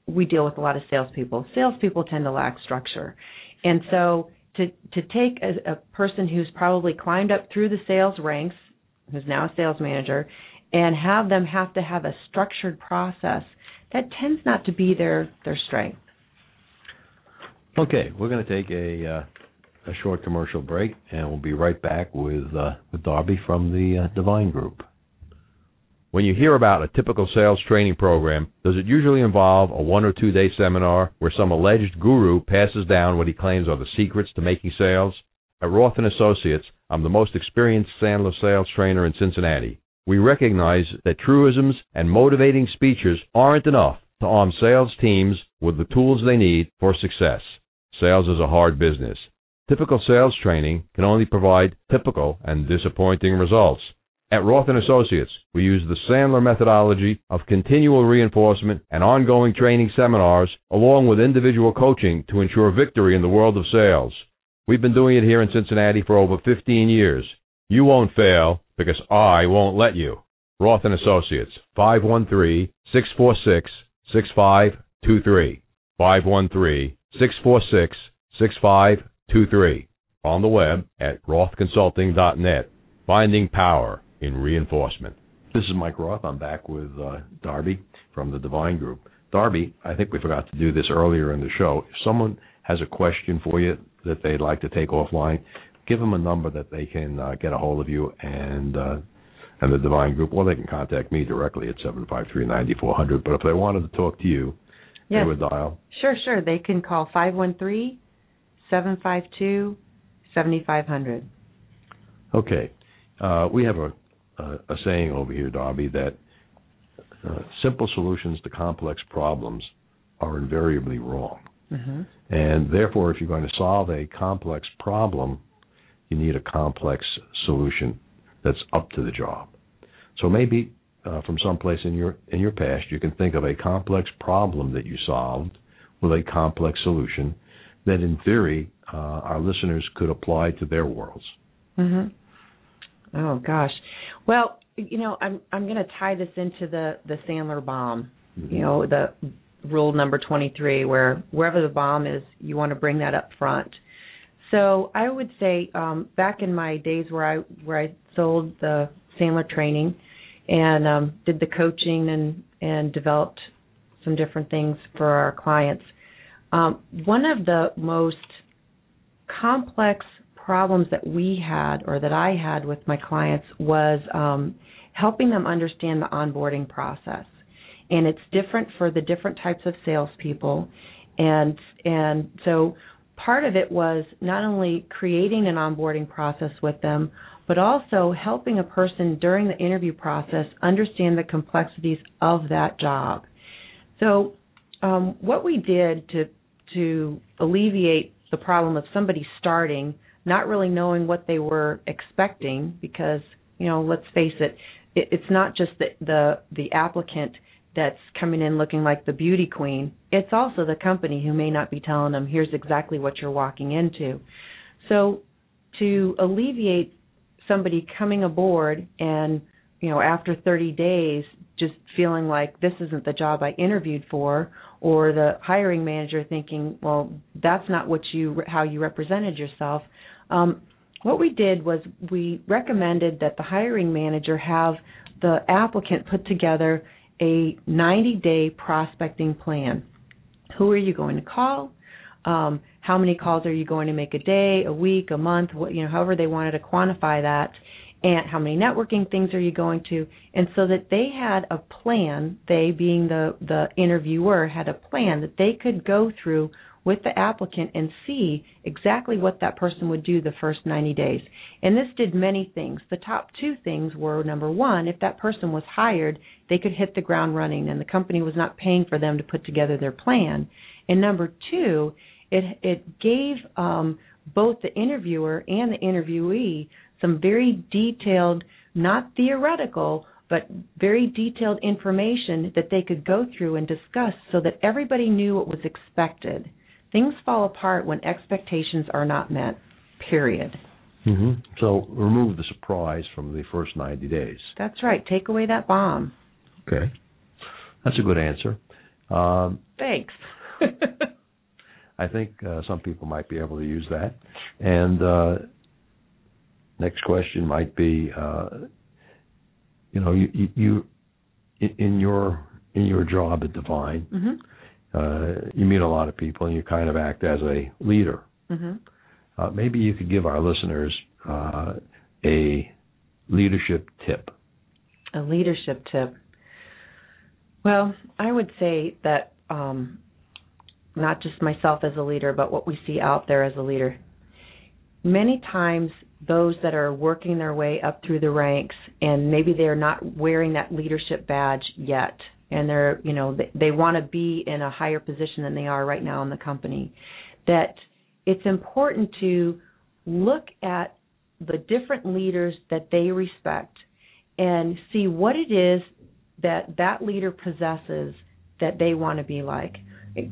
we deal with a lot of salespeople. Salespeople tend to lack structure, and so to to take a, a person who's probably climbed up through the sales ranks, who's now a sales manager, and have them have to have a structured process, that tends not to be their their strength. Okay, we're going to take a uh, a short commercial break, and we'll be right back with uh, with Darby from the uh, Devine Group. When you hear about a typical sales training program, does it usually involve a one or two day seminar where some alleged guru passes down what he claims are the secrets to making sales? At Roth and Associates, I'm the most experienced Sandler sales trainer in Cincinnati. We recognize that truisms and motivating speeches aren't enough to arm sales teams with the tools they need for success. Sales is a hard business. Typical sales training can only provide typical and disappointing results. At Roth Associates, we use the Sandler methodology of continual reinforcement and ongoing training seminars along with individual coaching to ensure victory in the world of sales. We've been doing it here in Cincinnati for over 15 years. You won't fail because I won't let you. Roth and Associates, 513-646-6523. 513-646-6523. On the web at rothconsulting.net. Finding power in reinforcement. This is Mike Roth. I'm back with uh, Darby from the Devine Group. Darby, I think we forgot to do this earlier in the show. If someone has a question for you that they'd like to take offline, give them a number that they can uh, get a hold of you and uh, and the Devine Group, or they can contact me directly at seven five three ninety four hundred. But if they wanted to talk to you, Yes. they would dial. Sure, sure. They can call five one three seven five two seventy five hundred. Okay, uh, we have a, a a saying over here, Darby, that uh, simple solutions to complex problems are invariably wrong. Mhm. And therefore, if you're going to solve a complex problem, you need a complex solution that's up to the job. So maybe uh, from someplace in your in your past, you can think of a complex problem that you solved with a complex solution that, in theory, uh, our listeners could apply to their worlds. Mhm. Oh gosh. Well, you know, I'm I'm going to tie this into the the Sandler bomb. You know, the rule number 23 where wherever the bomb is, you want to bring that up front. So, I would say um back in my days where I where I sold the Sandler training and um did the coaching and and developed some different things for our clients. Um one of the most complex problems that we had or that I had with my clients was um, helping them understand the onboarding process. And it's different for the different types of salespeople. And and so part of it was not only creating an onboarding process with them, but also helping a person during the interview process understand the complexities of that job. So um, what we did to to alleviate the problem of somebody starting not really knowing what they were expecting because you know let's face it, it it's not just the the the applicant that's coming in looking like the beauty queen it's also the company who may not be telling them here's exactly what you're walking into so to alleviate somebody coming aboard and you know after 30 days just feeling like this isn't the job I interviewed for or the hiring manager thinking well that's not what you how you represented yourself um, what we did was we recommended that the hiring manager have the applicant put together a 90 day prospecting plan. Who are you going to call? Um, how many calls are you going to make a day, a week, a month, what, you know, however they wanted to quantify that, and how many networking things are you going to, and so that they had a plan, they being the the interviewer had a plan that they could go through with the applicant and see exactly what that person would do the first 90 days. And this did many things. The top two things were number one, if that person was hired, they could hit the ground running and the company was not paying for them to put together their plan. And number two, it it gave um, both the interviewer and the interviewee some very detailed, not theoretical, but very detailed information that they could go through and discuss so that everybody knew what was expected. Things fall apart when expectations are not met. Period. Mm-hmm. So remove the surprise from the first 90 days. That's right. Take away that bomb. Okay. That's a good answer. Um, Thanks. I think uh, some people might be able to use that. And uh, next question might be, uh, you know, you, you, you in your in your job at Devine, mm-hmm. uh, you meet a lot of people and you kind of act as a leader. Mm-hmm. Uh, maybe you could give our listeners uh, a leadership tip. A leadership tip. Well, I would say that um, not just myself as a leader, but what we see out there as a leader. Many times, those that are working their way up through the ranks, and maybe they're not wearing that leadership badge yet, and they're, you know, they, they want to be in a higher position than they are right now in the company, that it's important to look at the different leaders that they respect and see what it is that that leader possesses that they want to be like.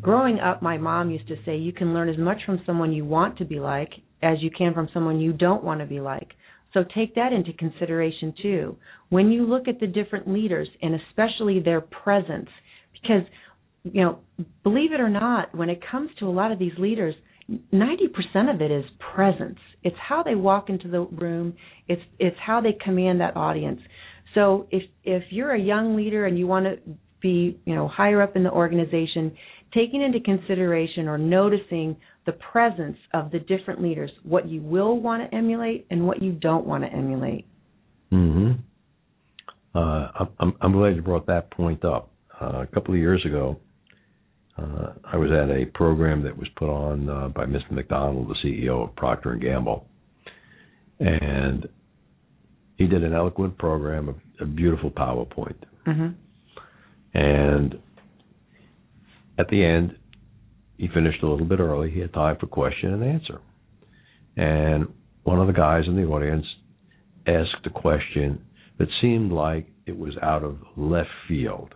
Growing up, my mom used to say you can learn as much from someone you want to be like as you can from someone you don't want to be like. So take that into consideration too. When you look at the different leaders and especially their presence, because, you know, believe it or not, when it comes to a lot of these leaders, 90% of it is presence. It's how they walk into the room. It's it's how they command that audience. So if if you're a young leader and you want to be, you know, higher up in the organization, taking into consideration or noticing the presence of the different leaders, what you will want to emulate and what you don't want to emulate. hmm Uh, I'm, I'm glad you brought that point up. Uh, a couple of years ago, uh, I was at a program that was put on uh, by Mr. McDonald, the CEO of Procter and Gamble, and he did an eloquent program, a, a beautiful PowerPoint, mm-hmm. and at the end, he finished a little bit early. He had time for question and answer. And one of the guys in the audience asked a question that seemed like it was out of left field.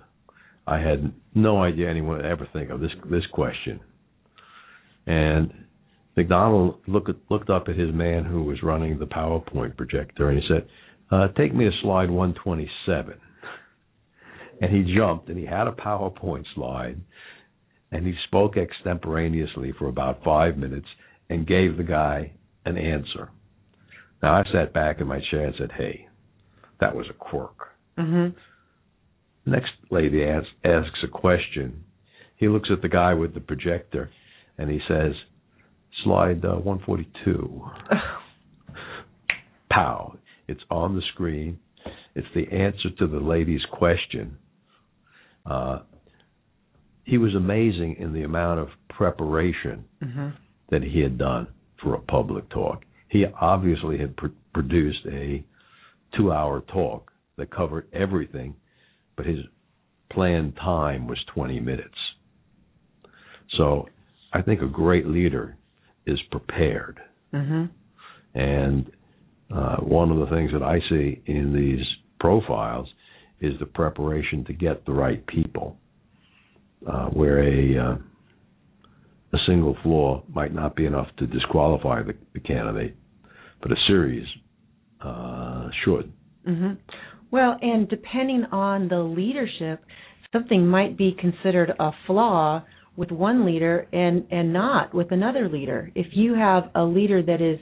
I had no idea anyone would ever think of this this question. And McDonald looked looked up at his man who was running the PowerPoint projector and he said, uh, "Take me to slide 127." And he jumped and he had a PowerPoint slide and he spoke extemporaneously for about five minutes and gave the guy an answer. Now I sat back in my chair and said, "Hey, that was a quirk." Mhm. Next lady asks, asks a question. He looks at the guy with the projector and he says, "Slide uh, 142." Pow! It's on the screen. It's the answer to the lady's question. Uh, he was amazing in the amount of preparation Mhm. that he had done for a public talk. He obviously had pr- produced a two hour talk that covered everything, but his planned time was 20 minutes. So I think a great leader is prepared. Mhm. And uh, one of the things that I see in these profiles is the preparation to get the right people. Uh, where a uh, a single flaw might not be enough to disqualify the, the candidate, but a series uh, should. Mhm. Well, and depending on the leadership, something might be considered a flaw with one leader and and not with another leader. If you have a leader that is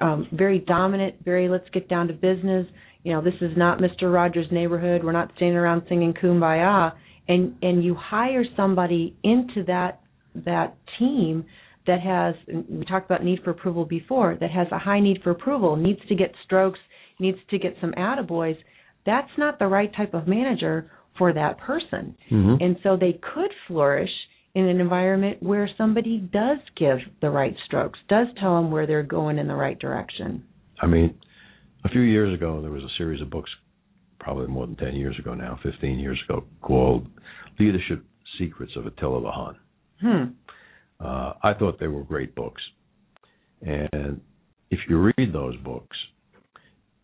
um, very dominant, very let's get down to business. You know, this is not Mr. Rogers' neighborhood. We're not standing around singing kumbaya. And and you hire somebody into that that team that has we talked about need for approval before that has a high need for approval needs to get strokes needs to get some attaboys that's not the right type of manager for that person Mm-hmm. and so they could flourish in an environment where somebody does give the right strokes does tell them where they're going in the right direction I mean, a few years ago, there was a series of books, probably more than 10 years ago now, 15 years ago, called Leadership Secrets of Attila the Hun. hmm Uh, I thought they were great books. And if you read those books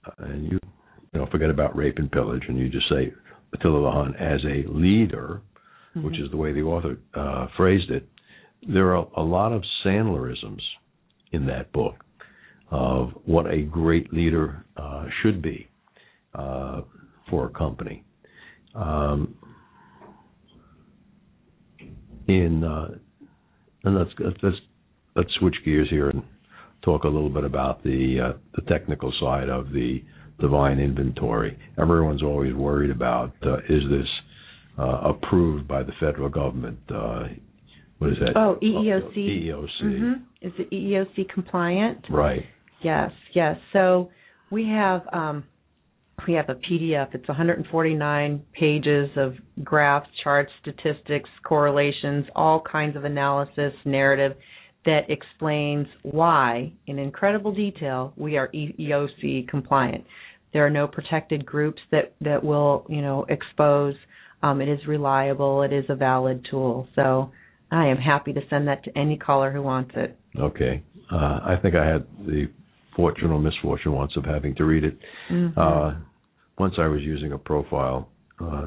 uh, and you, you know, forget about rape and pillage and you just say Attila the Hun as a leader, which is the way the author uh, phrased it, there are a lot of Sandlerisms in that book of what a great leader uh, should be uh, for a company. Um, in uh, and let's let's let's switch gears here and talk a little bit about the uh, the technical side of the Devine inventory. Everyone's always worried about uh, is this uh, approved by the federal government? Uh, what is that? oh eeoc EEOC. hmm is it eeoc compliant Right. Yes, yes. So we have um, we have a PDF. It's 149 pages of graphs, charts, statistics, correlations, all kinds of analysis, narrative that explains why, in incredible detail, we are EEOC compliant. There are no protected groups that that will, you know, expose. Um, it is reliable. It is a valid tool. So I am happy to send that to any caller who wants it. Okay. Uh, I think I had the fortune or misfortune once of having to read it. Mhm. Uh, once I was using a profile uh,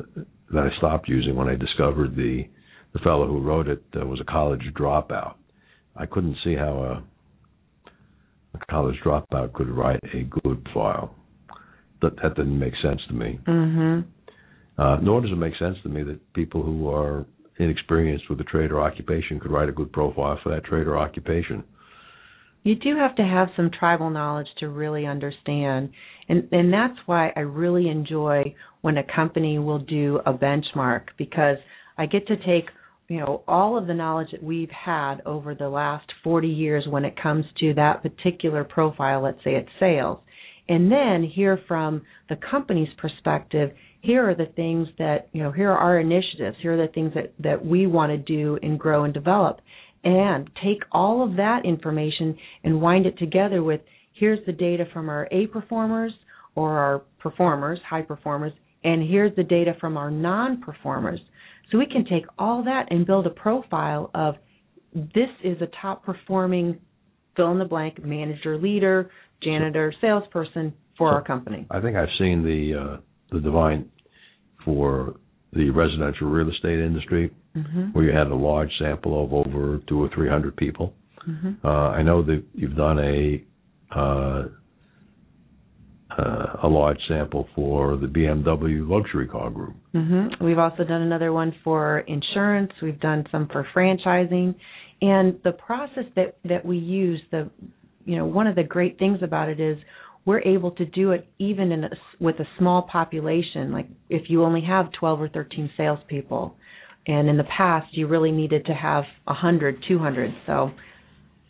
that I stopped using when I discovered the the fellow who wrote it uh, was a college dropout. I couldn't see how a, a college dropout could write a good file. That that didn't make sense to me. Mhm. Uh, nor does it make sense to me that people who are inexperienced with the trade or occupation could write a good profile for that trade or occupation. You do have to have some tribal knowledge to really understand. And and that's why I really enjoy when a company will do a benchmark because I get to take, you know, all of the knowledge that we've had over the last 40 years when it comes to that particular profile, let's say it's sales, and then hear from the company's perspective, here are the things that, you know, here are our initiatives, here are the things that that we want to do and grow and develop. And take all of that information and wind it together with here's the data from our A performers or our performers, high performers, and here's the data from our non performers. So we can take all that and build a profile of this is a top performing fill in the blank manager, leader, janitor, salesperson for So- our company. I think I've seen the uh, the Devine for the residential real estate industry, hmm where you had a large sample of over two or three hundred people. hmm Uh, I know that you've done a uh, uh, a large sample for the BMW luxury car group. hmm We've also done another one for insurance. We've done some for franchising, and the process that that we use, the you know, one of the great things about it is we're able to do it even in a, with a small population. Like if you only have 12 or 13 salespeople, and in the past you really needed to have 100, 200. So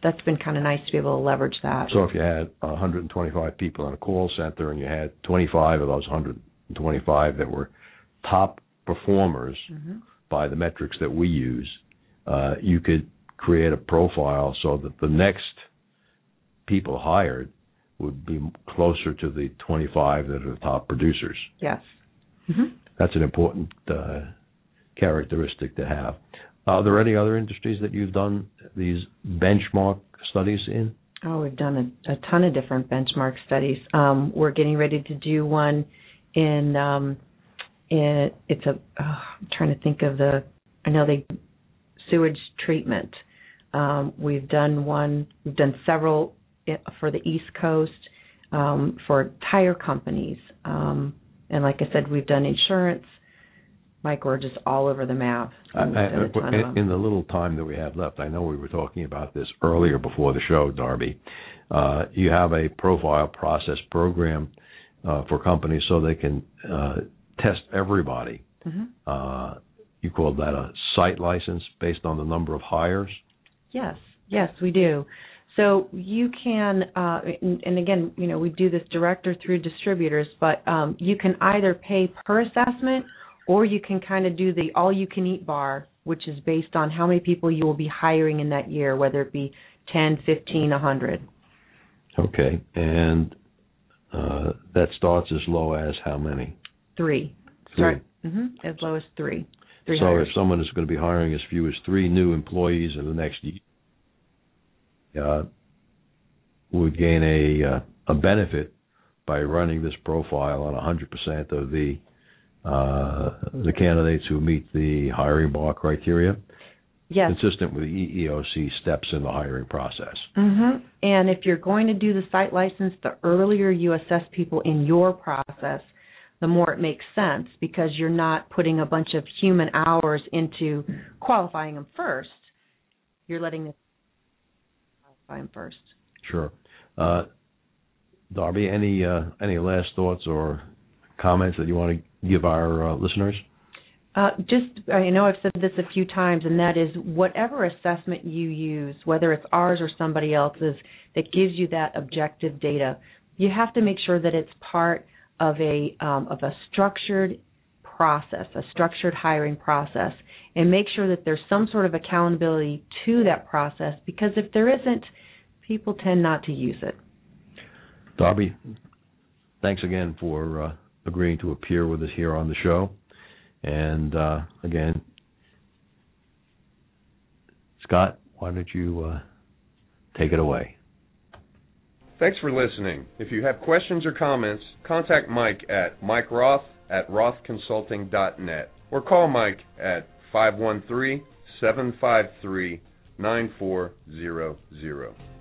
that's been kind of nice to be able to leverage that. So if you had 125 people in a call center and you had 25 of those 125 that were top performers hmm by the metrics that we use, uh, you could create a profile so that the next people hired would be closer to the 25 that are the top producers. Yes. hmm That's an important uh, characteristic to have. Are there any other industries that you've done these benchmark studies in? Oh, we've done a, a ton of different benchmark studies. Um, we're getting ready to do one in um, in it's a oh, I'm trying to think of the I know they sewage treatment. Um, we've done one. We've done several for the East Coast um, for tire companies, um, and like I said, we've done insurance. Mike, we're just all over the map. I- I- done a ton of in, in the little time that we have left, I know we were talking about this earlier before the show, Darby. Uh, you have a profile process program uh, for companies so they can uh, test everybody. Mhm. Uh, you call that a site license based on the number of hires. Yes, yes, we do. So you can, uh, and, and again, you know, we do this direct or through distributors, but um, you can either pay per assessment or you can kind of do the all-you-can-eat bar, which is based on how many people you will be hiring in that year, whether it be 10, 15, 100. Okay, and uh, that starts as low as how many? Three. Three. hmm As low as three. Three so hires. if someone is going to be hiring as few as three new employees in the next year, uh, would gain a uh, a benefit by running this profile on 100% of the the candidates who meet the hiring bar criteria, yes. consistent with the EEOC steps in the hiring process. hmm And if you're going to do the site license, the earlier you assess people in your process, the more it makes sense because you're not putting a bunch of human hours into qualifying them first. You're letting them qualify them first. Sure. Uh, Darby, any uh, any last thoughts or comments that you want to give our uh, listeners? Uh, just, I know I've said this a few times, and that is whatever assessment you use, whether it's ours or somebody else's, that gives you that objective data, you have to make sure that it's part of a um, of a structured process, a structured hiring process, and make sure that there's some sort of accountability to that process. Because if there isn't, people tend not to use it. Darby, thanks again for uh, agreeing to appear with us here on the show. And uh, again, Scott, why don't you uh, take it away? Thanks for listening. If you have questions or comments, contact Mike at Mike Roth at rothconsulting.net or call Mike at 513 753 9400.